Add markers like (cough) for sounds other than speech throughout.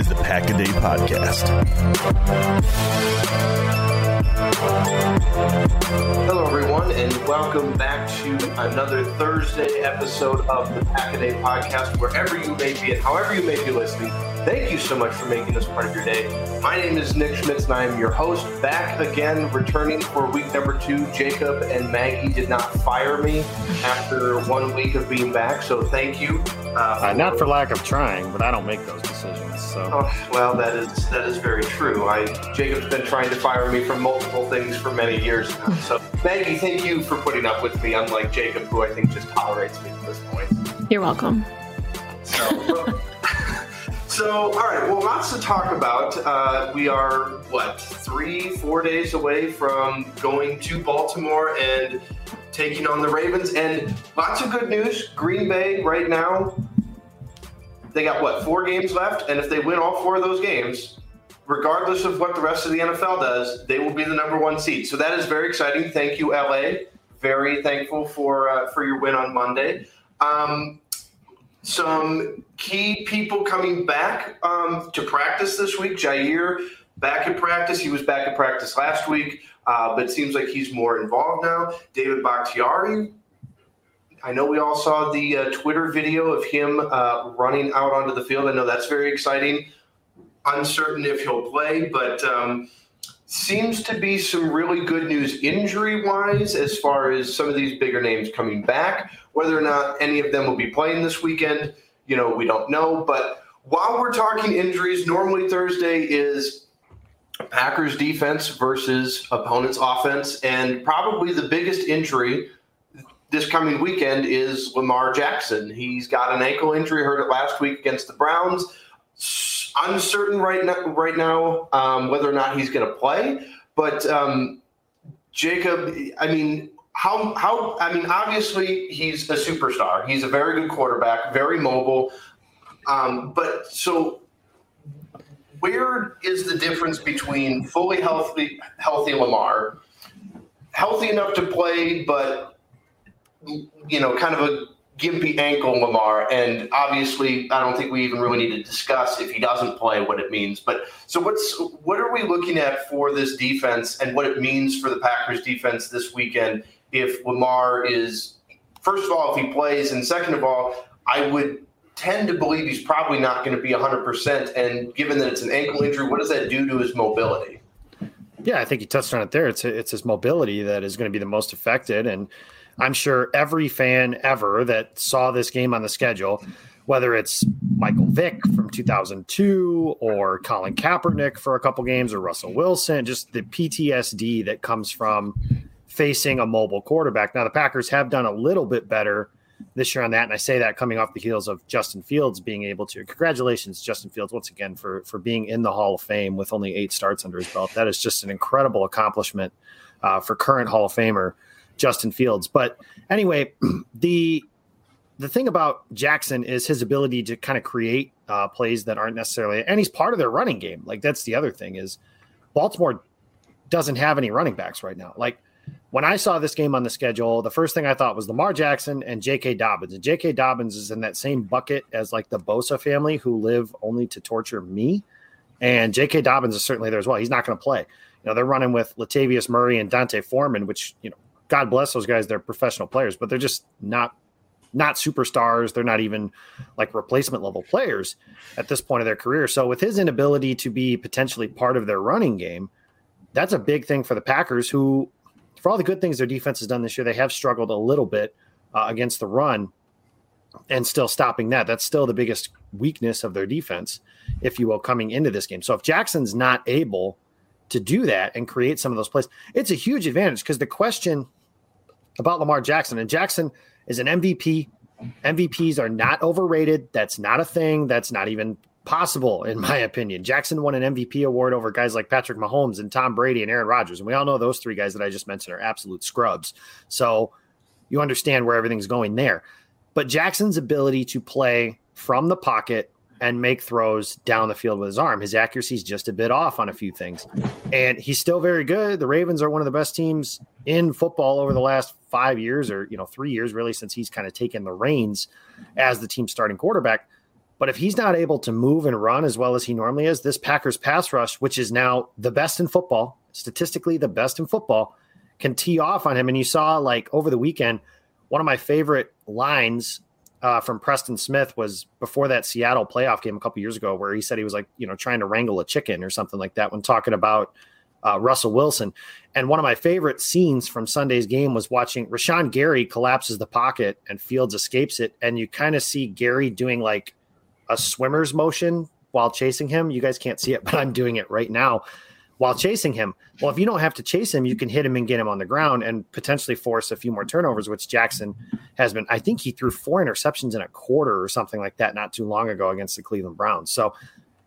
Is the Pack a Day Podcast. Hello, everyone, and welcome back to another Thursday episode of the Pack a Day Podcast, wherever you may be and however you may be listening. Thank you so much for making this part of your day. My name is Nick Schmitz, and I am your host. Back again, returning for week number two. Jacob and Maggie did not fire me after one week of being back, so thank you. Uh, for, uh, not for lack of trying, but I don't make those decisions. So, oh, well, that is that is very true. I Jacob's been trying to fire me from multiple things for many years now. So, Maggie, thank you for putting up with me. Unlike Jacob, who I think just tolerates me at this point. You're welcome. So. (laughs) So, all right, well, lots to talk about. Uh, we are, what, three, four days away from going to Baltimore and taking on the Ravens. And lots of good news. Green Bay, right now, they got, what, four games left? And if they win all four of those games, regardless of what the rest of the NFL does, they will be the number one seed. So that is very exciting. Thank you, LA. Very thankful for uh, for your win on Monday. Um, some key people coming back um, to practice this week. Jaire back in practice. He was back in practice last week, uh, but it seems like he's more involved now. David Bakhtiari. I know we all saw the uh, Twitter video of him uh, running out onto the field. I know that's very exciting. Uncertain if he'll play, but um, seems to be some really good news injury wise as far as some of these bigger names coming back. Whether or not any of them will be playing this weekend, you know, we don't know. But while we're talking injuries, normally Thursday is Packers defense versus opponent's offense. And probably the biggest injury this coming weekend is Lamar Jackson. He's got an ankle injury, heard it last week against the Browns uncertain right now, right now um, whether or not he's going to play. But um, Jacob, I mean, how how I mean, obviously he's a superstar. He's a very good quarterback, very mobile. Um, but so, where is the difference between fully healthy healthy Lamar, healthy enough to play, but you know, kind of a gimpy ankle Lamar, and obviously, I don't think we even really need to discuss if he doesn't play what it means. But so, what's what are we looking at for this defense, and what it means for the Packers defense this weekend if Lamar is first of all if he plays, and second of all, I would tend to believe he's probably not going to be 100%. And given that it's an ankle injury, what does that do to his mobility? Yeah, I think you touched on it there. It's it's his mobility that is going to be the most affected, and I'm sure every fan ever that saw this game on the schedule, whether it's Michael Vick from 2002 or Colin Kaepernick for a couple games or Russell Wilson, just the PTSD that comes from facing a mobile quarterback. Now, the Packers have done a little bit better this year on that. And I say that coming off the heels of Justin Fields being able to. Congratulations, Justin Fields, once again, for, for being in the Hall of Fame with only eight starts under his belt. That is just an incredible accomplishment uh, for current Hall of Famer Justin Fields. But anyway, (clears throat) the the thing about Jackson is his ability to kind of create uh, plays that aren't necessarily, and he's part of their running game. Like that's the other thing is Baltimore doesn't have any running backs right now. Like when I saw this game on the schedule, the first thing I thought was Lamar Jackson and J.K. Dobbins. And J.K. Dobbins is in that same bucket as like the Bosa family who live only to torture me. And J.K. Dobbins is certainly there as well. He's not going to play. You know, they're running with Latavius Murray and Dante Foreman, which, you know, God bless those guys. They're professional players, but they're just not not superstars. They're not even like replacement level players at this point of their career. So with his inability to be potentially part of their running game, that's a big thing for the Packers, who for all the good things their defense has done this year, they have struggled a little bit uh, against the run and still stopping that. That's still the biggest weakness of their defense, if you will, coming into this game. So if Jackson's not able to do that and create some of those plays, it's a huge advantage because the question about Lamar Jackson and Jackson is an MVP. MVPs are not overrated. That's not a thing. That's not even possible, in my opinion. Jackson won an MVP award over guys like Patrick Mahomes and Tom Brady and Aaron Rodgers. And we all know those three guys that I just mentioned are absolute scrubs. So you understand where everything's going there. But Jackson's ability to play from the pocket and make throws down the field with his arm, his accuracy is just a bit off on a few things. And he's still very good. The Ravens are one of the best teams in football over the last five years or, you know, three years really since he's kind of taken the reins as the team's starting quarterback but if he's not able to move and run as well as he normally is, this Packers pass rush, which is now the best in football, statistically the best in football, can tee off on him. And you saw like over the weekend, one of my favorite lines uh, from Preston Smith was before that Seattle playoff game a couple years ago, where he said he was like, you know, trying to wrangle a chicken or something like that when talking about uh, Russell Wilson. And one of my favorite scenes from Sunday's game was watching Rashan Gary collapses the pocket and Fields escapes it. And you kind of see Gary doing like a swimmer's motion while chasing him. You guys can't see it, (laughs) but I'm doing it right now while chasing him. Well, if you don't have to chase him, you can hit him and get him on the ground and potentially force a few more turnovers, which Jackson has been. I think he threw four interceptions in a quarter or something like that not too long ago against the Cleveland Browns. So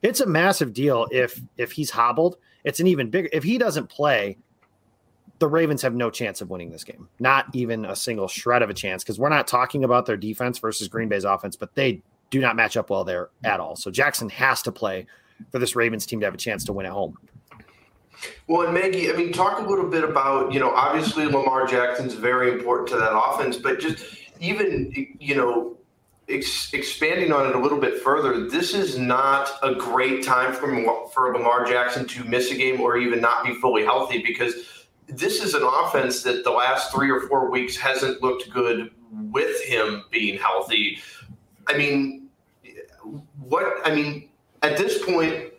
it's a massive deal if if he's hobbled. It's an even bigger if he doesn't play. The Ravens have no chance of winning this game, not even a single shred of a chance, because we're not talking about their defense versus Green Bay's offense, but they do not match up well there at all. So Jackson has to play for this Ravens team to have a chance to win at home. Well, and Maggie, I mean, talk a little bit about, you know, obviously Lamar Jackson's very important to that offense, but just even, you know, ex- expanding on it a little bit further, this is not a great time for, for Lamar Jackson to miss a game or even not be fully healthy because this is an offense that the last three or four weeks hasn't looked good with him being healthy. I mean, what I mean at this point,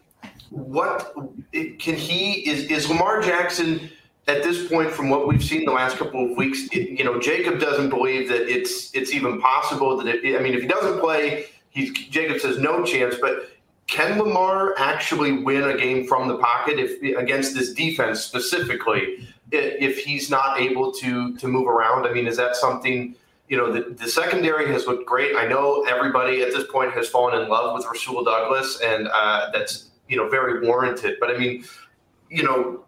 what can he is is Lamar Jackson at this point from what we've seen the last couple of weeks? It, you know, Jacob doesn't believe that it's it's even possible that it, I mean, if he doesn't play, he's Jacob says no chance, but. Can Lamar actually win a game from the pocket if against this defense specifically if he's not able to to move around? I mean, is that something you know, the, the secondary has looked great. I know everybody at this point has fallen in love with Rasul Douglas, and uh, that's, you know, very warranted. But I mean, you know,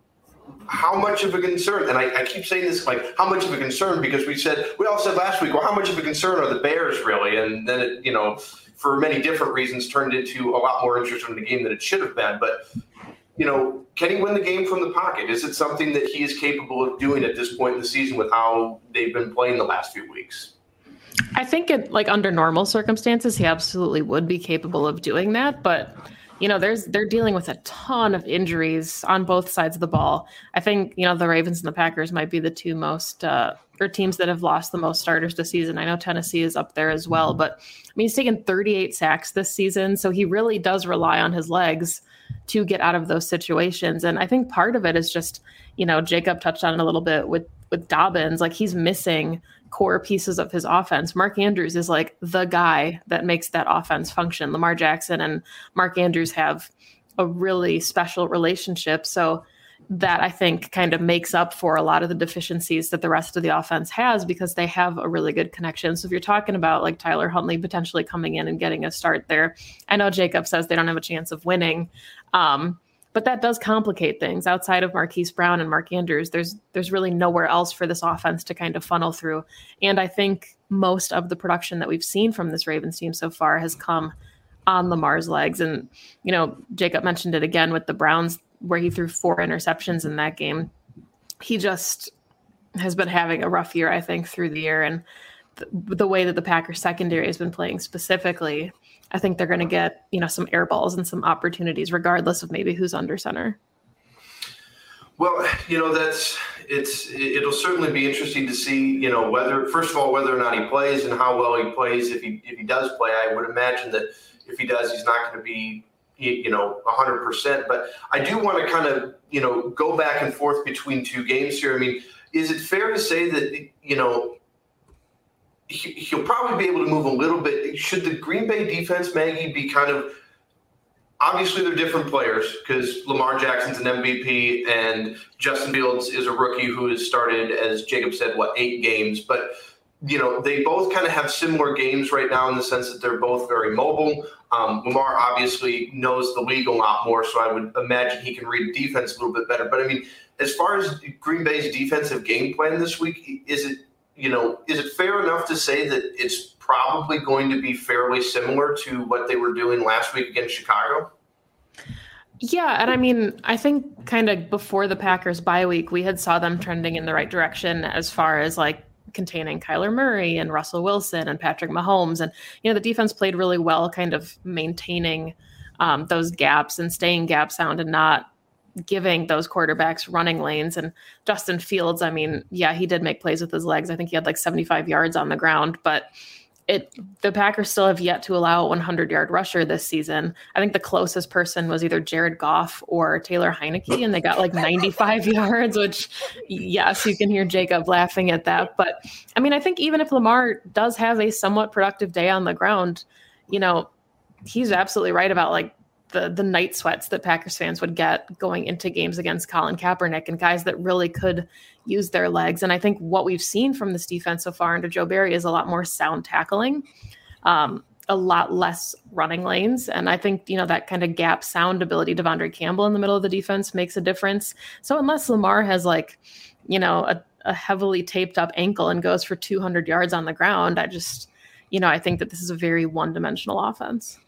how much of a concern, and I, I, keep saying this, like, how much of a concern, because we said, we all said last week, well, how much of a concern are the Bears really? And then it, you know, for many different reasons, turned into a lot more interest in the game than it should have been. But you know, can he win the game from the pocket? Is it something that he is capable of doing at this point in the season with how they've been playing the last few weeks? I think it like under normal circumstances, he absolutely would be capable of doing that. But you know, there's they're dealing with a ton of injuries on both sides of the ball. I think you know the Ravens and the Packers might be the two most uh, or teams that have lost the most starters this season. I know Tennessee is up there as well, but I mean he's taken 38 sacks this season, so he really does rely on his legs to get out of those situations. And I think part of it is just, you know, Jacob touched on it a little bit with with Dobbins, like he's missing core pieces of his offense. Mark Andrews is like the guy that makes that offense function. Lamar Jackson and Mark Andrews have a really special relationship. So that I think kind of makes up for a lot of the deficiencies that the rest of the offense has because they have a really good connection. So if you're talking about like Tyler Huntley potentially coming in and getting a start there, I know Jacob says they don't have a chance of winning. Um, but that does complicate things outside of Marquise Brown and Mark Andrews. There's there's really nowhere else for this offense to kind of funnel through. And I think most of the production that we've seen from this Ravens team so far has come on Lamar's legs. And, you know, Jacob mentioned it again with the Browns where he threw four interceptions in that game. He just has been having a rough year, I think, through the year, and the, the way that the Packers secondary has been playing specifically, I think they're going to get you know some air balls and some opportunities, regardless of maybe who's under center. Well, you know that's it's it'll certainly be interesting to see you know whether first of all whether or not he plays and how well he plays. If he if he does play, I would imagine that if he does, he's not going to be you know 100%. But I do want to kind of you know go back and forth between two games here. I mean, is it fair to say that you know he'll probably be able to move a little bit? Should the Green Bay defense, Maggie, be kind of obviously they're different players because Lamar Jackson's an MVP and Justin Fields is a rookie who has started, as Jacob said, what eight games. But you know they both kind of have similar games right now in the sense that they're both very mobile. Um, Lamar obviously knows the league a lot more, so I would imagine he can read defense a little bit better. But I mean, as far as Green Bay's defensive game plan this week, is it you know is it fair enough to say that it's probably going to be fairly similar to what they were doing last week against Chicago. Yeah, and I mean, I think kind of before the Packers bye week, we had saw them trending in the right direction as far as like containing Kyler Murray and Russell Wilson and Patrick Mahomes, and you know the defense played really well, kind of maintaining um, those gaps and staying gap sound and not giving those quarterbacks running lanes. And Justin Fields, I mean, yeah, he did make plays with his legs. I think he had like 75 yards on the ground, but it the Packers still have yet to allow a 100 yard rusher this season. I think the closest person was either Jared Goff or Taylor Heinicke, and they got like 95 (laughs) yards. Which, yes, you can hear Jacob laughing at that. But I mean, I think even if Lamar does have a somewhat productive day on the ground, you know, he's absolutely right about like the the night sweats that Packers fans would get going into games against Colin Kaepernick and guys that really could use their legs. And I think what we've seen from this defense so far under Joe Barry is a lot more sound tackling, um, a lot less running lanes. And I think, you know, that kind of gap sound ability, De'Vondre Campbell in the middle of the defense makes a difference. So unless Lamar has like, you know, a, a heavily taped up ankle and goes for 200 yards on the ground, I just, you know, I think that this is a very one dimensional offense.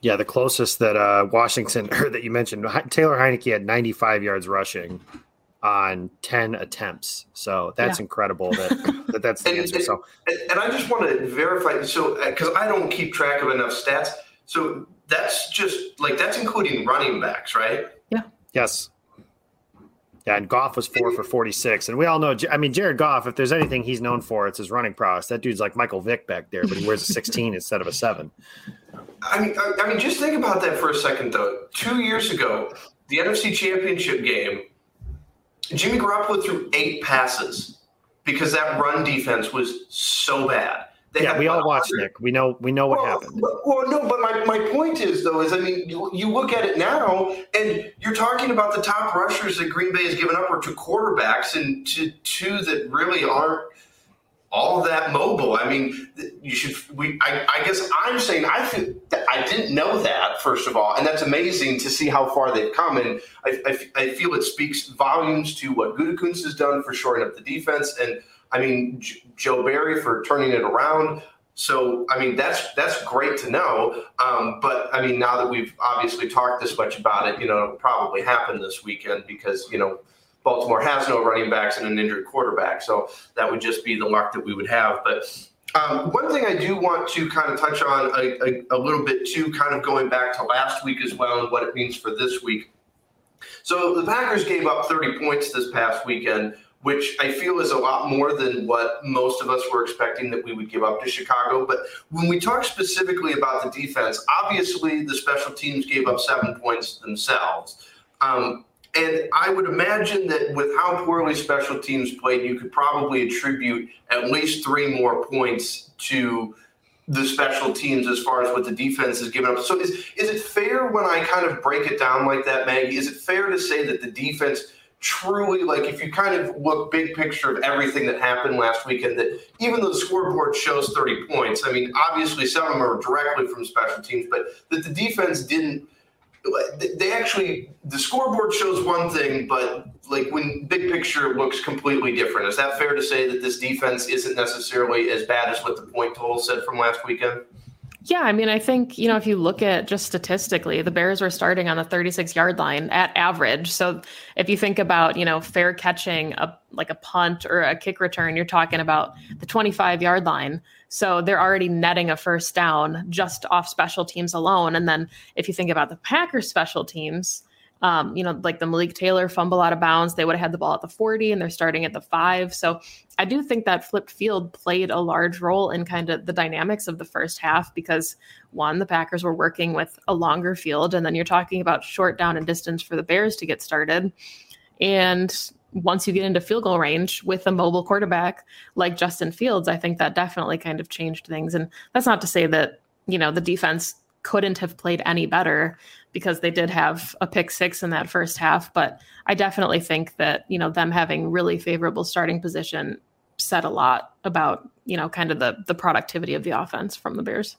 Yeah, the closest that uh, Washington (laughs) or that you mentioned, Taylor Heinicke had 95 yards rushing on 10 attempts. So that's yeah. incredible that, (laughs) that that's the and, answer. So, and, and, I just want to verify. So, because I don't keep track of enough stats. So that's just like that's including running backs, right? Yeah. Yes. Yeah, and Goff was four for 46. And we all know, I mean, Jared Goff, if there's anything he's known for, it's his running prowess. That dude's like Michael Vick back there, but he wears a (laughs) 16 instead of a seven. I mean, I, I mean, just think about that for a second, though. Two years ago, the NFC Championship game, Jimmy Garoppolo threw eight passes because that run defense was so bad. They yeah, we all watched Nick. We know we know what well, happened. Well, no, but my, my point is though is I mean you, you, look at it now and you're talking about the top rushers that Green Bay has given up are to quarterbacks and to two that really aren't all that mobile. I mean, you should. We. I, I guess I'm saying I feel, I didn't know that first of all, and that's amazing to see how far they've come. And I, I, I feel it speaks volumes to what Gutekunst has done for shoring up the defense, and I mean J- Joe Barry for turning it around. So I mean that's that's great to know. Um, but I mean now that we've obviously talked this much about it, you know, it'll probably happen this weekend because you know Baltimore has no running backs and an injured quarterback. So that would just be the luck that we would have. But um, one thing I do want to kind of touch on a, a, a, little bit too, kind of going back to last week as well and what it means for this week. So the Packers gave up 30 points this past weekend, which I feel is a lot more than what most of us were expecting that we would give up to Chicago. But when we talk specifically about the defense, obviously the special teams gave up seven points themselves. Um, and I would imagine that with how poorly special teams played, you could probably attribute at least three more points to the special teams as far as what the defense has given up. So is is it fair when I kind of break it down like that, Maggie? Is it fair to say that the defense truly like if you kind of look big picture of everything that happened last weekend that even though the scoreboard shows 30 points, I mean obviously some of them are directly from special teams, but that the defense didn't they actually the scoreboard shows one thing, but like when big picture looks completely different. Is that fair to say that this defense isn't necessarily as bad as what the point total said from last weekend? Yeah, I mean, I think, you know, if you look at just statistically, the Bears were starting on the 36 yard line at average. So if you think about, you know, fair catching a like a punt or a kick return, you're talking about the 25 yard line. So they're already netting a first down just off special teams alone. And then if you think about the Packers special teams, um, you know, like the Malik Taylor fumble out of bounds, they would have had the ball at the 40 and they're starting at the five. So I do think that flipped field played a large role in kind of the dynamics of the first half because one, the Packers were working with a longer field, and then you're talking about short down and distance for the Bears to get started. And once you get into field goal range with a mobile quarterback like Justin Fields, I think that definitely kind of changed things. And that's not to say that, you know, the defense couldn't have played any better because they did have a pick six in that first half. But I definitely think that, you know, them having really favorable starting position said a lot about, you know, kind of the the productivity of the offense from the Bears.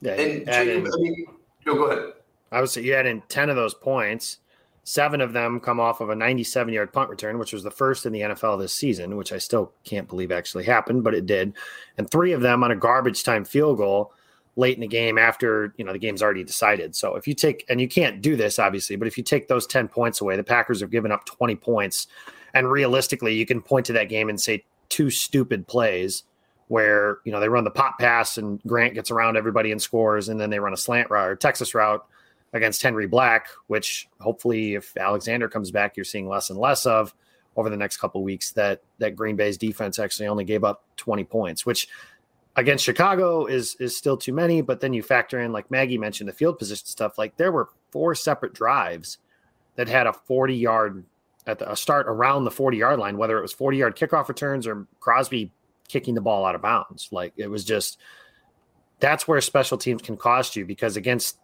Yeah, and Jacob, I mean, no, go ahead. I would say you had in 10 of those points, seven of them come off of a 97 yard punt return, which was the first in the NFL this season, which I still can't believe actually happened, but it did. And three of them on a garbage time field goal late in the game after you know the game's already decided. So if you take and you can't do this obviously, but if you take those 10 points away, the Packers have given up 20 points. And realistically, you can point to that game and say two stupid plays where you know they run the pop pass and Grant gets around everybody and scores, and then they run a slant route or Texas route against Henry Black, which hopefully if Alexander comes back, you're seeing less and less of over the next couple weeks. That that Green Bay's defense actually only gave up 20 points, which against Chicago is is still too many. But then you factor in, like Maggie mentioned, the field position stuff. Like there were four separate drives that had a 40 yard at the a start around the 40 yard line, whether it was 40 yard kickoff returns or Crosby kicking the ball out of bounds. Like it was just that's where special teams can cost you because against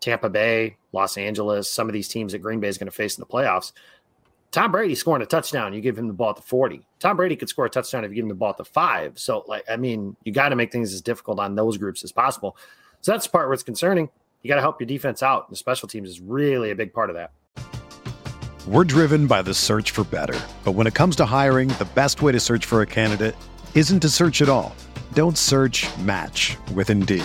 Tampa Bay, Los Angeles, some of these teams that Green Bay is going to face in the playoffs, Tom Brady scoring a touchdown, you give him the ball at the 40. Tom Brady could score a touchdown if you give him the ball at the five. So, like, I mean, you got to make things as difficult on those groups as possible. So that's the part where it's concerning. You got to help your defense out. The special teams is really a big part of that. We're driven by the search for better. But when it comes to hiring, the best way to search for a candidate isn't to search at all. Don't search match with Indeed.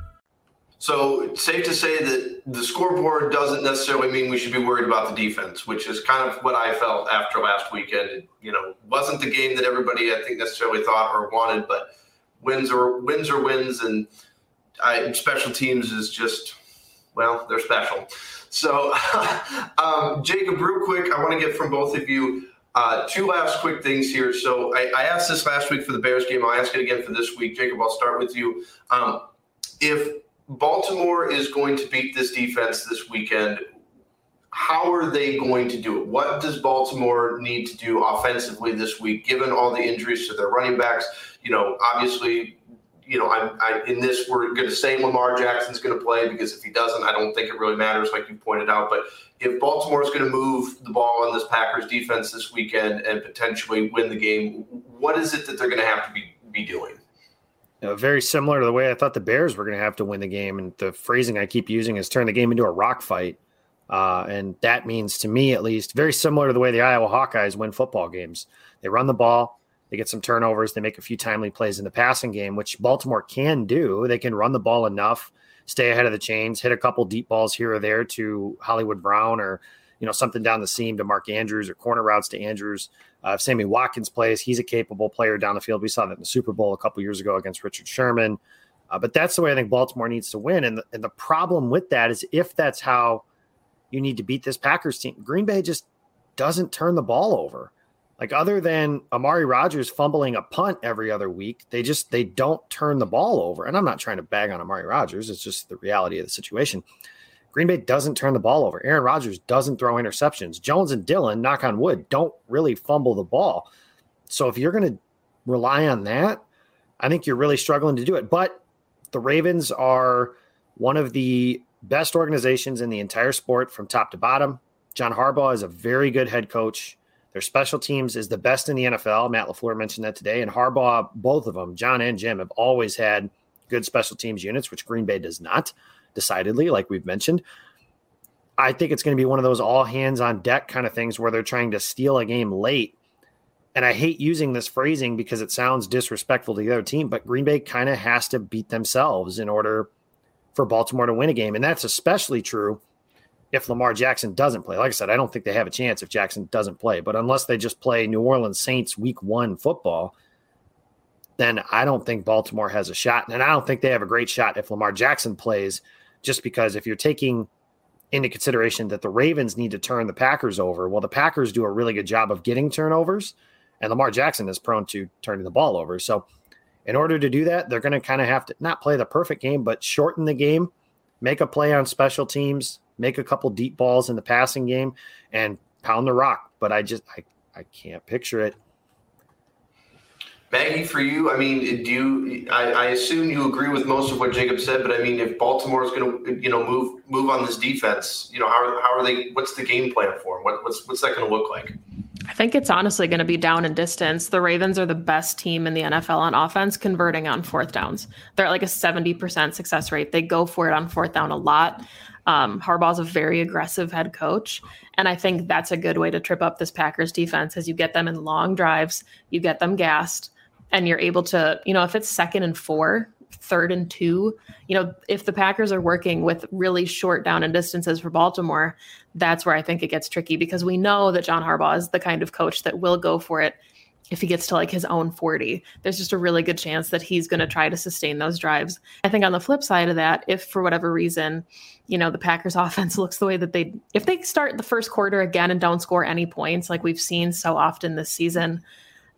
So safe to say that the scoreboard doesn't necessarily mean we should be worried about the defense, which is kind of what I felt after last weekend. You know, wasn't the game that everybody I think necessarily thought or wanted, but wins or wins or wins, and I, special teams is just well, they're special. So, (laughs) um, Jacob, real quick, I want to get from both of you uh, two last quick things here. So I, I, asked this last week for the Bears game. I'll ask it again for this week. Jacob, I'll start with you. Um, if Baltimore is going to beat this defense this weekend. How are they going to do it? What does Baltimore need to do offensively this week, given all the injuries to their running backs? You know, obviously, you know, I'm I, in this. We're going to say Lamar Jackson's going to play because if he doesn't, I don't think it really matters, like you pointed out. But if Baltimore is going to move the ball on this Packers defense this weekend and potentially win the game, what is it that they're going to have to be be doing? Know, very similar to the way I thought the Bears were going to have to win the game. And the phrasing I keep using is turn the game into a rock fight. Uh, and that means, to me at least, very similar to the way the Iowa Hawkeyes win football games. They run the ball, they get some turnovers, they make a few timely plays in the passing game, which Baltimore can do. They can run the ball enough, stay ahead of the chains, hit a couple deep balls here or there to Hollywood Brown or you know something down the seam to Mark Andrews or corner routes to Andrews. Uh, if Sammy Watkins plays, he's a capable player down the field. We saw that in the Super Bowl a couple years ago against Richard Sherman. Uh, but that's the way I think Baltimore needs to win. And the, and the problem with that is if that's how you need to beat this Packers team. Green Bay just doesn't turn the ball over. Like other than Amari Rodgers fumbling a punt every other week, they just they don't turn the ball over. And I'm not trying to bag on Amari Rodgers; it's just the reality of the situation. Green Bay doesn't turn the ball over. Aaron Rodgers doesn't throw interceptions. Jones and Dillon, knock on wood, don't really fumble the ball. So if you're going to rely on that, I think you're really struggling to do it. But the Ravens are one of the best organizations in the entire sport from top to bottom. John Harbaugh is a very good head coach. Their special teams is the best in the NFL. Matt LaFleur mentioned that today. And Harbaugh, both of them, John and Jim, have always had good special teams units, which Green Bay does not, decidedly, like we've mentioned. I think it's going to be one of those all hands on deck kind of things where they're trying to steal a game late. And I hate using this phrasing because it sounds disrespectful to the other team, but Green Bay kind of has to beat themselves in order – for Baltimore to win a game. And that's especially true if Lamar Jackson doesn't play. Like I said, I don't think they have a chance if Jackson doesn't play. But unless they just play New Orleans Saints week one football, then I don't think Baltimore has a shot. And I don't think they have a great shot if Lamar Jackson plays, just because if you're taking into consideration that the Ravens need to turn the Packers over, well, the Packers do a really good job of getting turnovers, and Lamar Jackson is prone to turning the ball over. So in order to do that, they're going to kind of have to not play the perfect game, but shorten the game, make a play on special teams, make a couple deep balls in the passing game, and pound the rock. But I just I, I can't picture it. Maggie, for you, I mean, do you? I, I, assume you agree with most of what Jacob said, but I mean, if Baltimore is going to, you know, move move on this defense, you know, how, how are they? What's the game plan for them? What, what's what's that going to look like? I think it's honestly going to be down in distance. The Ravens are the best team in the NFL on offense converting on fourth downs. They're at like a 70% success rate. They go for it on fourth down a lot. Um, Harbaugh's a very aggressive head coach. And I think that's a good way to trip up this Packers defense as you get them in long drives, you get them gassed, and you're able to, you know, if it's second and four, third and two. You know, if the Packers are working with really short down and distances for Baltimore, that's where I think it gets tricky because we know that John Harbaugh is the kind of coach that will go for it if he gets to like his own 40. There's just a really good chance that he's going to try to sustain those drives. I think on the flip side of that, if for whatever reason, you know, the Packers (laughs) offense looks the way that they if they start the first quarter again and don't score any points like we've seen so often this season,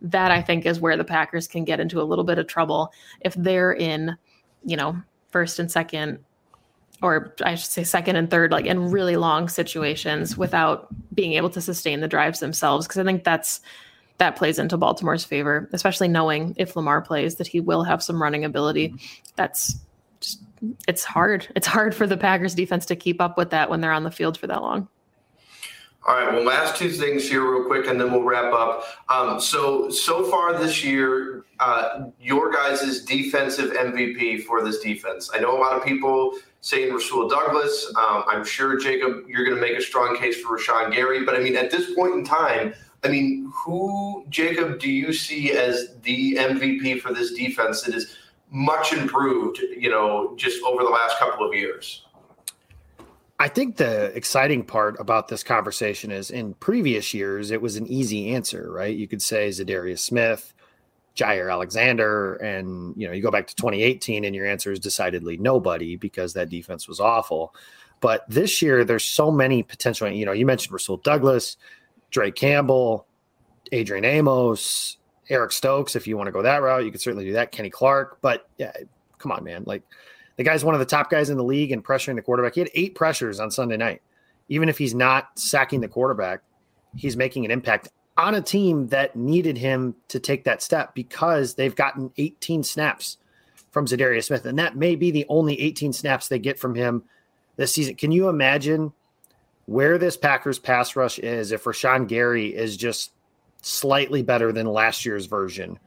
that I think is where the Packers can get into a little bit of trouble if they're in, you know, first and second, or I should say second and third, like in really long situations without being able to sustain the drives themselves. Cause I think that's, that plays into Baltimore's favor, especially knowing if Lamar plays that he will have some running ability. Mm-hmm. That's just, it's hard. It's hard for the Packers defense to keep up with that when they're on the field for that long. All right. Well, last two things here, real quick, and then we'll wrap up. Um, so, so far this year, uh, your guys' defensive MVP for this defense. I know a lot of people saying Rasul Douglas. Um, I'm sure Jacob, you're going to make a strong case for Rashan Gary. But I mean, at this point in time, I mean, who, Jacob, do you see as the MVP for this defense that is much improved? You know, just over the last couple of years. I think the exciting part about this conversation is in previous years, it was an easy answer, right? You could say Za'Darius Smith, Jaire Alexander, and you know, you go back to 2018 and your answer is decidedly nobody because that defense was awful. But this year, there's so many potential, you know, you mentioned Rasul Douglas, Drake Campbell, Adrian Amos, Eric Stokes, if you want to go that route, you could certainly do that. Kenny Clark, but yeah, come on, man. Like the guy's one of the top guys in the league and pressuring the quarterback. He had eight pressures on Sunday night. Even if he's not sacking the quarterback, he's making an impact on a team that needed him to take that step because they've gotten 18 snaps from Za'Darius Smith. And that may be the only 18 snaps they get from him this season. Can you imagine where this Packers pass rush is if Rashan Gary is just slightly better than last year's version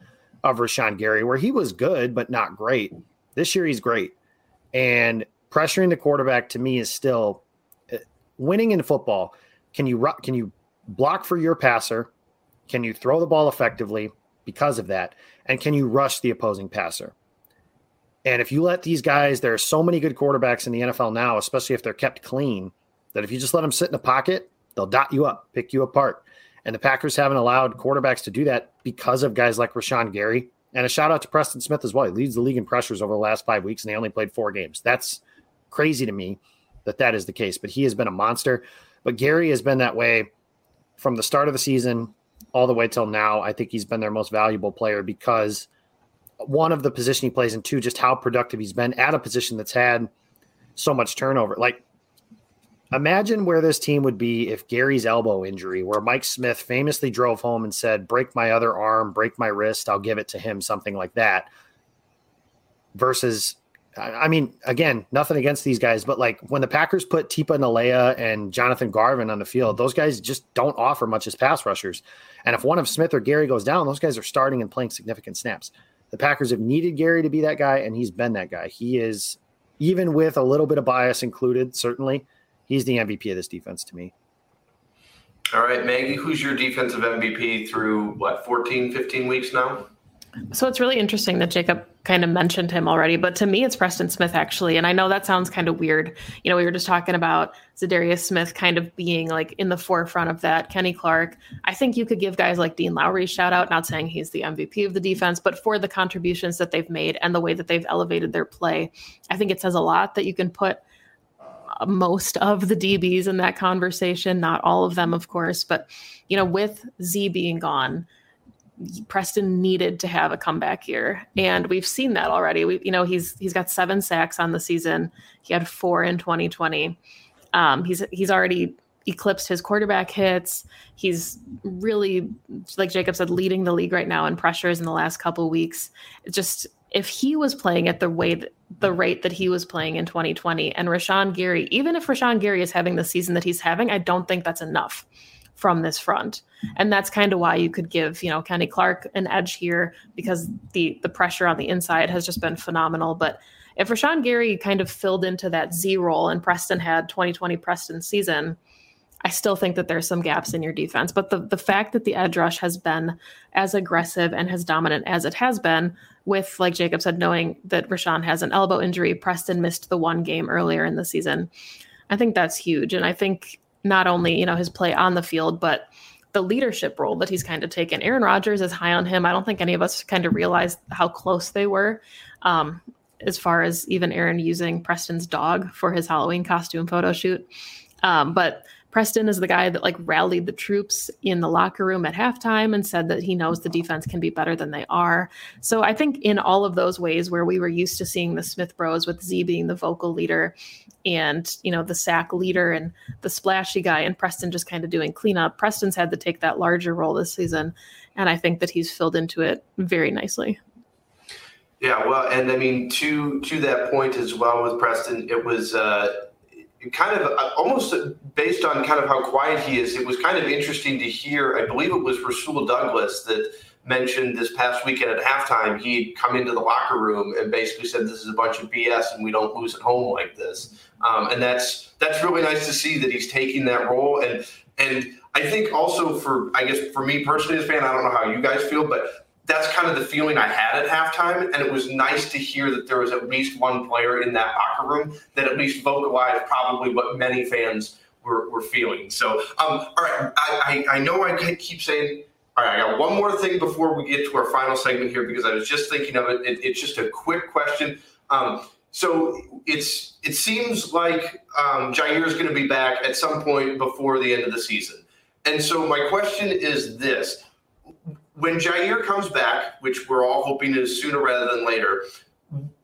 of Rashan Gary, where he was good but not great. This year he's great, and pressuring the quarterback to me is still uh, winning in football. Can you can you block for your passer? Can you throw the ball effectively because of that? And can you rush the opposing passer? And if you let these guys, there are so many good quarterbacks in the NFL now, especially if they're kept clean, that if you just let them sit in a pocket, they'll dot you up, pick you apart. And the Packers haven't allowed quarterbacks to do that because of guys like Rashan Gary. And a shout out to Preston Smith as well. He leads the league in pressures over the last five weeks, and they only played four games. That's crazy to me that that is the case. But he has been a monster. But Gary has been that way from the start of the season all the way till now. I think he's been their most valuable player because one of the position he plays, and two, just how productive he's been at a position that's had so much turnover. Like, imagine where this team would be if Gary's elbow injury, where Mike Smith famously drove home and said, Break my other arm, break my wrist, I'll give it to him, something like that, versus I mean, again, nothing against these guys, but like when the Packers put Tipa Galeai and Jonathan Garvin on the field, those guys just don't offer much as pass rushers. And if one of Smith or Gary goes down, those guys are starting and playing significant snaps. The Packers have needed Gary to be that guy, and he's been that guy. He is, even with a little bit of bias included, certainly, he's the MVP of this defense to me. All right, Maggie, who's your defensive MVP through what, 14, 15 weeks now? So it's really interesting that Jacob kind of mentioned him already, but to me, it's Preston Smith actually. And I know that sounds kind of weird. You know, we were just talking about Za'Darius Smith kind of being like in the forefront of that. Kenny Clark. I think you could give guys like Dean Lowry shout out, not saying he's the MVP of the defense, but for the contributions that they've made and the way that they've elevated their play. I think it says a lot that you can put most of the DBs in that conversation, not all of them, of course, but you know, with Z being gone Preston needed to have a comeback year, and we've seen that already. We, you know, he's he's got seven sacks on the season. He had four in 2020. Um, he's he's already eclipsed his quarterback hits. He's really, like Jacob said, leading the league right now in pressures in the last couple weeks. Just if he was playing at the way that, the rate that he was playing in 2020, and Rashan Gary, even if Rashan Gary is having the season that he's having, I don't think that's enough from this front. And that's kind of why you could give, you know, Kenny Clark an edge here because the the pressure on the inside has just been phenomenal. But if Rashan Gary kind of filled into that Z role and Preston had 2020 Preston season, I still think that there's some gaps in your defense. But the the fact that the edge rush has been as aggressive and as dominant as it has been, with like Jacob said, knowing that Rashan has an elbow injury, Preston missed the one game earlier in the season. I think that's huge. And I think not only you know his play on the field, but the leadership role that he's kind of taken. Aaron Rodgers is high on him. I don't think any of us kind of realized how close they were. Um, as far as even Aaron using Preston's dog for his Halloween costume photo shoot. Um, but Preston is the guy that like rallied the troops in the locker room at halftime and said that he knows the defense can be better than they are. So I think in all of those ways where we were used to seeing the Smith Bros with Z being the vocal leader and you know the sack leader and the splashy guy and Preston just kind of doing cleanup. Preston's had to take that larger role this season, and I think that he's filled into it very nicely. Yeah, well, and I mean to to that point as well with Preston, it was. Uh, kind of uh, almost based on kind of how quiet he is, it was kind of interesting to hear. I believe it was Rasul Douglas that mentioned this past weekend at halftime he'd come into the locker room and basically said this is a bunch of BS and we don't lose at home like this. Um, and that's that's really nice to see that he's taking that role and and I think also for I guess for me personally as a fan, I don't know how you guys feel, but that's kind of the feeling I had at halftime. And it was nice to hear that there was at least one player in that locker room that at least vocalized probably what many fans were, were feeling. So, um, all right, I, I, I know I keep saying, all right, I got one more thing before we get to our final segment here because I was just thinking of it. it it's just a quick question. Um, so it's it seems like um, Jaire is going to be back at some point before the end of the season. And so my question is this when Jaire comes back, which we're all hoping is sooner rather than later,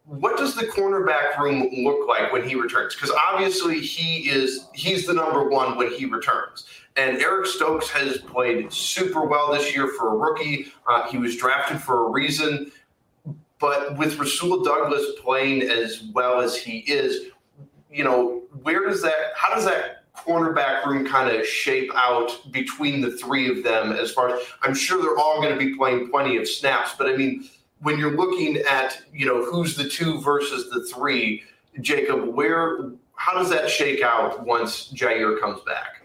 what does the cornerback room look like when he returns? Because obviously he is he's the number one when he returns. And Eric Stokes has played super well this year for a rookie. Uh, he was drafted for a reason. But with Rasul Douglas playing as well as he is, you know, where does that? How does that cornerback room kind of shape out between the three of them as far as I'm sure they're all going to be playing plenty of snaps, but I mean, when you're looking at, you know, who's the two versus the three, Jacob, where, how does that shake out once Jaire comes back?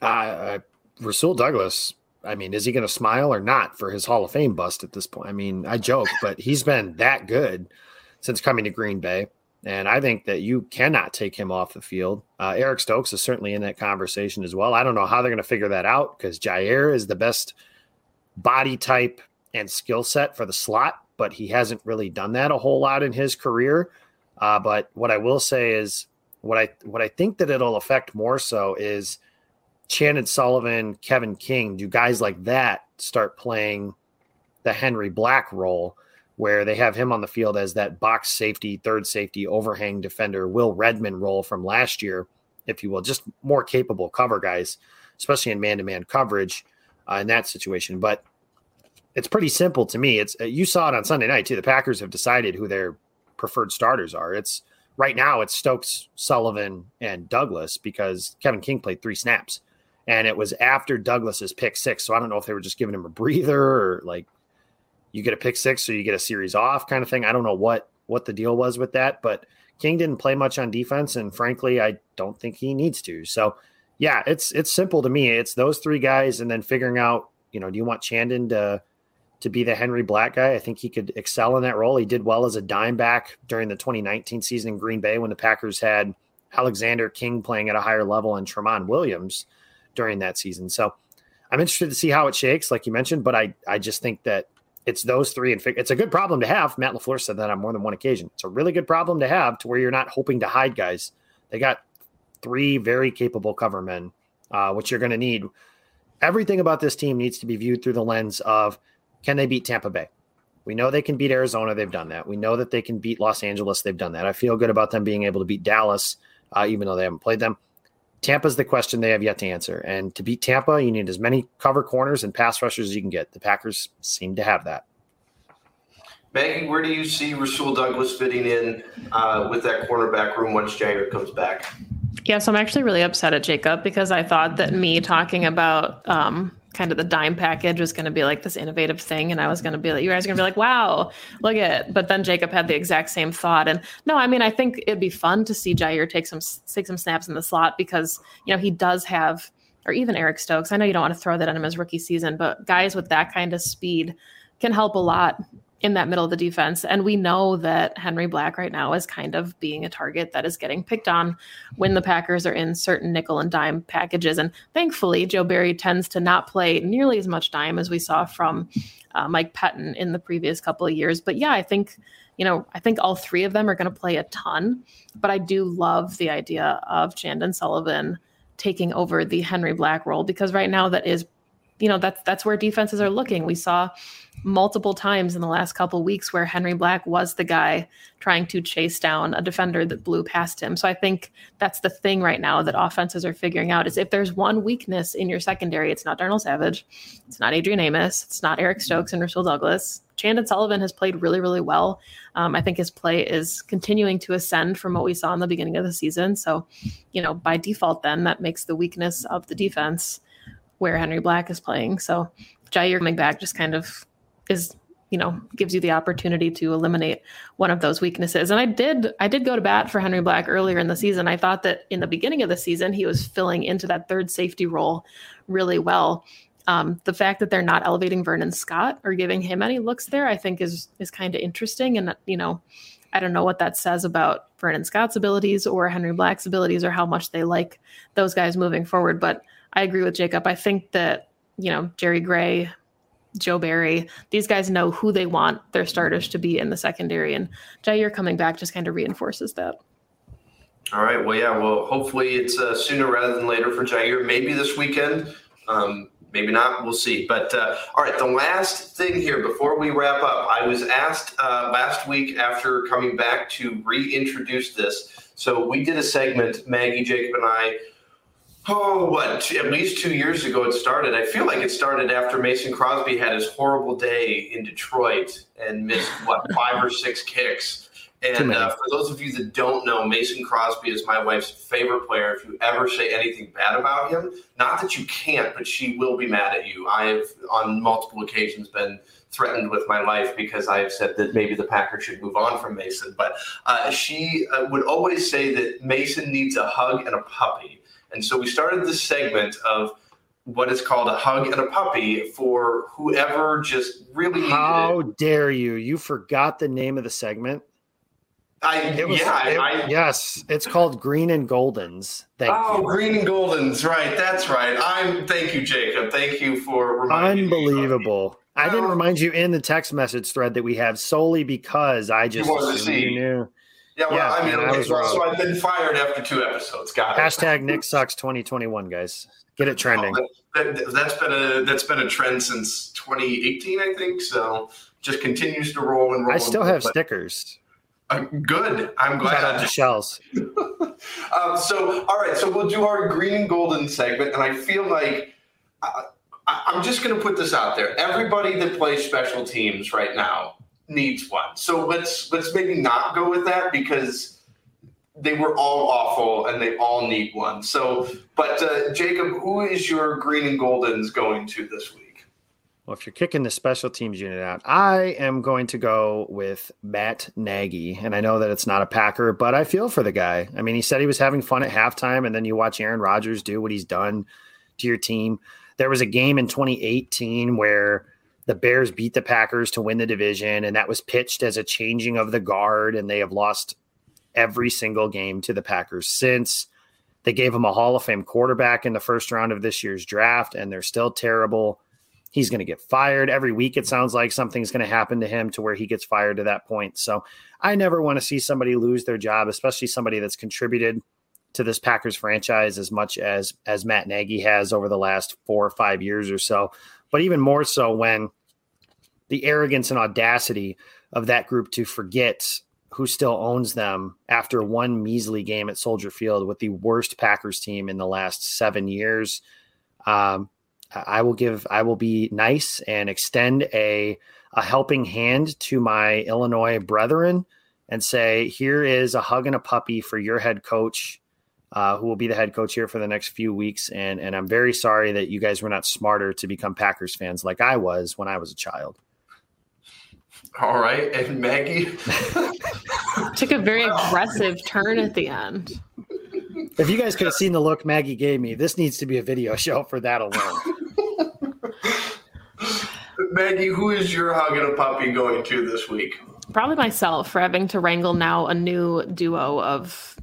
Uh, Rasul Douglas, I mean, is he going to smile or not for his Hall of Fame bust at this point? I mean, I joke, but he's been that good since coming to Green Bay. And I think that you cannot take him off the field. Uh, Eric Stokes is certainly in that conversation as well. I don't know how they're going to figure that out because Jaire is the best body type and skill set for the slot, but he hasn't really done that a whole lot in his career. Uh, but what I will say is what I what I think that it'll affect more so is Chandon Sullivan, Kevin King, do guys like that start playing the Henry Black role? Where they have him on the field as that box safety, third safety, overhang defender, Will Redmond role from last year, if you will, just more capable cover guys, especially in man to man coverage uh, in that situation. But it's pretty simple to me. It's uh, you saw it on Sunday night too. The Packers have decided who their preferred starters are. It's right now it's Stokes, Sullivan, and Douglas because Kevin King played three snaps. And it was after Douglas's pick six. So I don't know if they were just giving him a breather or like you get a pick six so you get a series off kind of thing. I don't know what what the deal was with that, but King didn't play much on defense, and frankly, I don't think he needs to. So, yeah, it's it's simple to me. It's those three guys, and then figuring out, you know, do you want Chandon to to be the Henry Black guy? I think he could excel in that role. He did well as a dime back during the 2019 season in Green Bay when the Packers had Alexander King playing at a higher level and Tramon Williams during that season. So, I'm interested to see how it shakes, like you mentioned, but I I just think that it's those three and it's a good problem to have. Matt LaFleur said that on more than one occasion. It's a really good problem to have to where you're not hoping to hide guys. They got three very capable cover men, uh, which you're going to need. Everything about this team needs to be viewed through the lens of can they beat Tampa Bay? We know they can beat Arizona. They've done that. We know that they can beat Los Angeles. They've done that. I feel good about them being able to beat Dallas, uh, even though they haven't played them. Tampa's the question they have yet to answer. And to beat Tampa, you need as many cover corners and pass rushers as you can get. The Packers seem to have that. Maggie, where do you see Rasul Douglas fitting in uh, with that cornerback room once Jaire comes back? Yeah, so I'm actually really upset at Jacob because I thought that me talking about um, kind of the dime package was going to be like this innovative thing and i was going to be like you guys are going to be like wow look at but then jacob had the exact same thought and no i mean i think it'd be fun to see jaire take some take some snaps in the slot because you know he does have or even eric stokes i know you don't want to throw that on him as rookie season but guys with that kind of speed can help a lot in that middle of the defense. And we know that Henry Black right now is kind of being a target that is getting picked on when the Packers are in certain nickel and dime packages. And thankfully, Joe Barry tends to not play nearly as much dime as we saw from uh, Mike Pettine in the previous couple of years. But yeah, I think. You know, I think all three of them are going to play a ton, but I do love the idea of Chandon Sullivan taking over the Henry Black role because right now that is you know that's that's where defenses are looking. We saw multiple times in the last couple weeks where Henry Black was the guy trying to chase down a defender that blew past him. So I think that's the thing right now that offenses are figuring out is if there's one weakness in your secondary, it's not Darnell Savage, it's not Adrian Amos, it's not Eric Stokes and Rasul Douglas. Chandon Sullivan has played really, really well. Um, I think his play is continuing to ascend from what we saw in the beginning of the season. So, you know, by default, then that makes the weakness of the defense where Henry Black is playing. So Jaire coming back just kind of is you know gives you the opportunity to eliminate one of those weaknesses. And i did i did go to bat for henry black earlier in the season. I thought that in the beginning of the season he was filling into that third safety role really well. Um, the fact that they're not elevating vernon scott or giving him any looks there i think is is kind of interesting. And you know i don't know what that says about vernon scott's abilities or henry black's abilities or how much they like those guys moving forward. But I agree with Jacob. I think that, you know, Jerry Gray, Joe Barry, these guys know who they want their starters to be in the secondary. And Jaire coming back just kind of reinforces that. All right. Well, yeah. Well, hopefully it's uh, sooner rather than later for Jaire. Maybe this weekend. Um, maybe not. We'll see. But uh, all right. The last thing here before we wrap up, I was asked uh, last week after coming back to reintroduce this. So we did a segment, Maggie, Jacob, and I oh, what, at least two years ago it started. I feel like it started after Mason Crosby had his horrible day in Detroit and missed, what, (laughs) five or six kicks. And uh, for those of you that don't know, Mason Crosby is my wife's favorite player. If you ever say anything bad about him, not that you can't, but she will be mad at you. I have on multiple occasions been threatened with my life because I have said that maybe the Packers should move on from Mason. But uh, she uh, would always say that Mason needs a hug and a puppy. And so we started this segment of what is called a hug and a puppy for whoever just really How dare you? You forgot the name of the segment. I, was, yeah, it- I, yes, it's called Green and Goldens. Thank Oh, you. green and goldens, right? That's right. I'm. Thank you, Jacob. Thank you for reminding me. Unbelievable. I didn't remind you in the text message thread that we have solely because I just wanted to assumed see. you knew. Yeah, well, Yeah, I mean, I was wrong. so I've been fired after two episodes. Got it. Hashtag Nick sucks 2021, guys. Get it trending. Oh, that, that, that's been a that's been a trend since 2018, I think. So just continues to roll and roll. I still have stickers. uh, good. I'm Shout out to glad. Shells. (laughs) Um, so, all right. So we'll do our green and golden segment, and I feel like uh, I, I'm just going to put this out there. Everybody that plays special teams right now needs one. So let's let's maybe not go with that because they were all awful and they all need one. So, but uh, Jacob, who is your green and goldens going to this week? Well, if you're kicking the special teams unit out, I am going to go with Matt Nagy. And I know that it's not a Packer, but I feel for the guy. I mean, he said he was having fun at halftime, and then you watch Aaron Rodgers do what he's done to your team. There was a game in 2018 where the Bears beat the Packers to win the division, and that was pitched as a changing of the guard, and they have lost every single game to the Packers since. They gave him a Hall of Fame quarterback in the first round of this year's draft, and they're still terrible. He's going to get fired every week. It sounds like something's going to happen to him to where he gets fired to that point. So I never want to see somebody lose their job, especially somebody that's contributed to this Packers franchise as much as as Matt Nagy has over the last four or five years or so. But even more so when the arrogance and audacity of that group to forget who still owns them after one measly game at Soldier Field with the worst Packers team in the last seven years. Um, I will give, I will be nice and extend a a helping hand to my Illinois brethren and say, here is a hug and a puppy for your head coach, uh, who will be the head coach here for the next few weeks. And and I'm very sorry that you guys were not smarter to become Packers fans like I was when I was a child. All right, and Maggie. (laughs) Took a very aggressive turn at the end. If you guys could have seen the look Maggie gave me, this needs to be a video show for that alone. (laughs) Maggie, who is your hug and a puppy going to this week? Probably myself for having to wrangle now a new duo of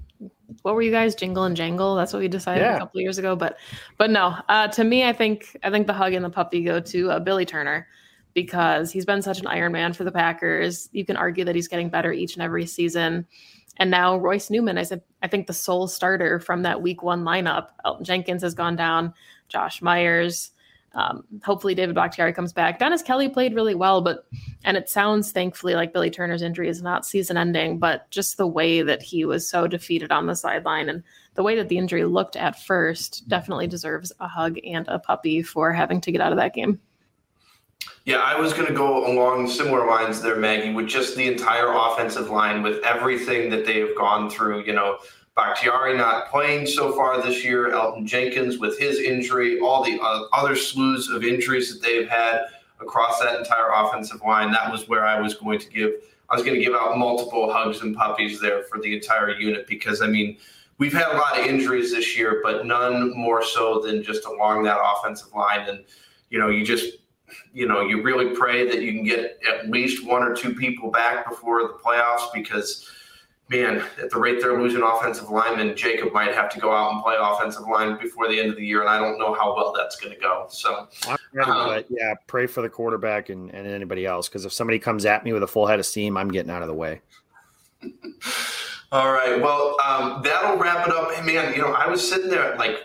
what were you guys jingle and jangle? That's what we decided Yeah. a couple years ago but but no uh, to me i think i think the hug and the puppy go to uh, billy turner because he's been such an iron man for the packers. You can argue that he's getting better each and every season. And now royce newman is i think the sole starter from that week one lineup. Elton jenkins has gone down. Josh myers um, hopefully david bakhtiari comes back dennis kelly played really well but and it sounds thankfully like Billy Turner's injury is not season ending, but just the way that he was so defeated on the sideline and the way that the injury looked at first definitely deserves a hug and a puppy for having to get out of that game. Yeah, I was going to go along similar lines there, Maggie, with just the entire offensive line, with everything that they have gone through. You know, Bakhtiari not playing so far this year, Elgton Jenkins with his injury, all the other slews of injuries that they've had across that entire offensive line. That was where I was going to give. I was going to give out multiple hugs and puppies there for the entire unit because I mean we've had a lot of injuries this year, but none more so than just along that offensive line. And you know, you just you know you really pray that you can get at least one or two people back before the playoffs because man, at the rate they're losing offensive linemen, Jacob might have to go out and play offensive line before the end of the year, and I don't know how well that's going to go. So, Um, but yeah, pray for the quarterback and, and anybody else because if somebody comes at me with a full head of steam, I'm getting out of the way. (laughs) all right, well, um, that'll wrap it up. Hey, man, you know, I was sitting there at like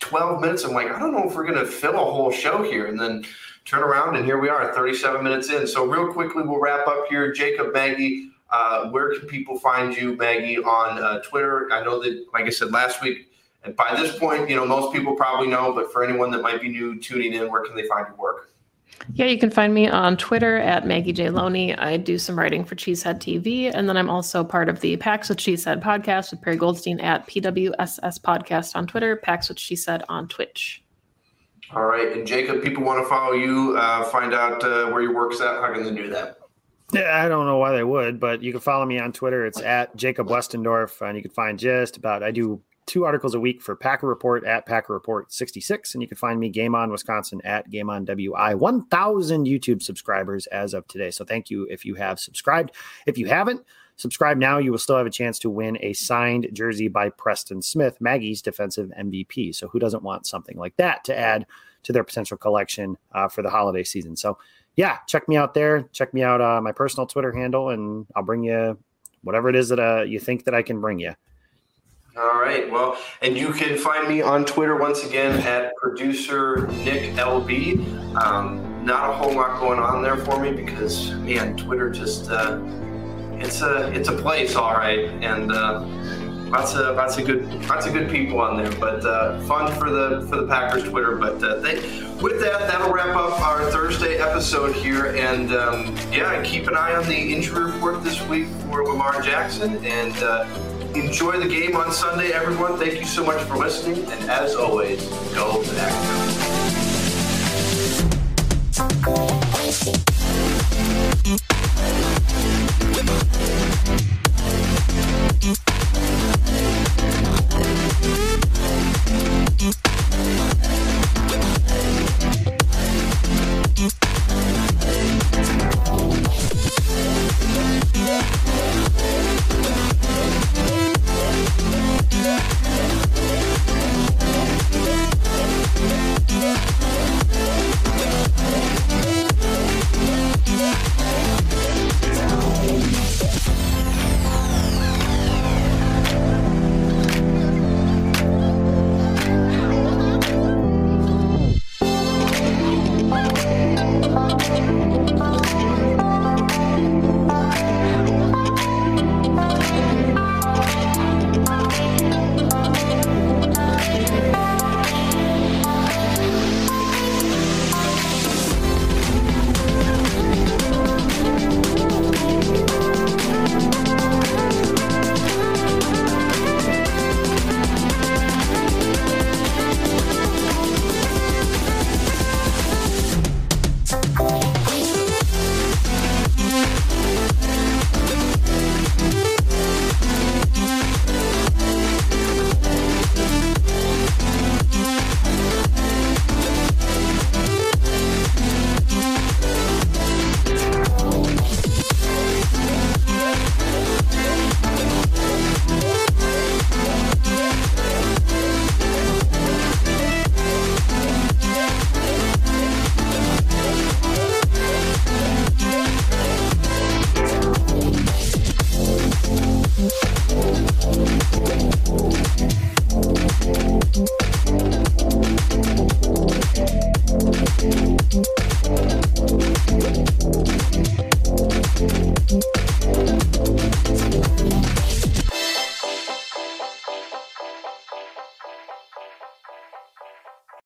12 minutes. I'm like, I don't know if we're going to fill a whole show here, and then turn around, and here we are, 37 minutes in. So, real quickly, we'll wrap up here. Jacob, Maggie, uh, where can people find you, Maggie, on uh, Twitter? I know that, like I said last week, and by this point, you know, most people probably know, but for anyone that might be new tuning in, where can they find your work? Yeah, you can find me on Twitter at Maggie J. Loney. I do some writing for Cheesehead TV, and then I'm also part of the Packs with Cheesehead podcast with Perry Goldstein at PWSS Podcast on Twitter, Packs with Said on Twitch. All right, and Jacob, people want to follow you, uh, find out uh, where your work's at. How can they do that? Yeah, I don't know why they would, but you can follow me on Twitter. It's at Jacob Westendorf, and you can find just about I do two articles a week for Packer Report at Packer Report 66. And you can find me Game On Wisconsin at Game On WI. 1,000 YouTube subscribers as of today. So thank you if you have subscribed. If you haven't, subscribe now. You will still have a chance to win a signed jersey by Preston Smith, Maggie's defensive MVP. So who doesn't want something like that to add to their potential collection uh, for the holiday season? So yeah, check me out there. Check me out uh, my personal Twitter handle, and I'll bring you whatever it is that uh, you think that I can bring you. All right. Well, and you can find me on Twitter once again at producer Nick LB. Um, not a whole lot going on there for me because man, Twitter just uh, it's a it's a place, all right, and uh, Lots of lots of good lots of good people on there. But uh, fun for the for the Packers Twitter. But uh, they, with that, that'll wrap up our Thursday episode here. And um, yeah, keep an eye on the injury report this week for Lamar Jackson and. Uh, enjoy the game on Sunday, everyone. Thank you so much for listening, and as always, go Packers.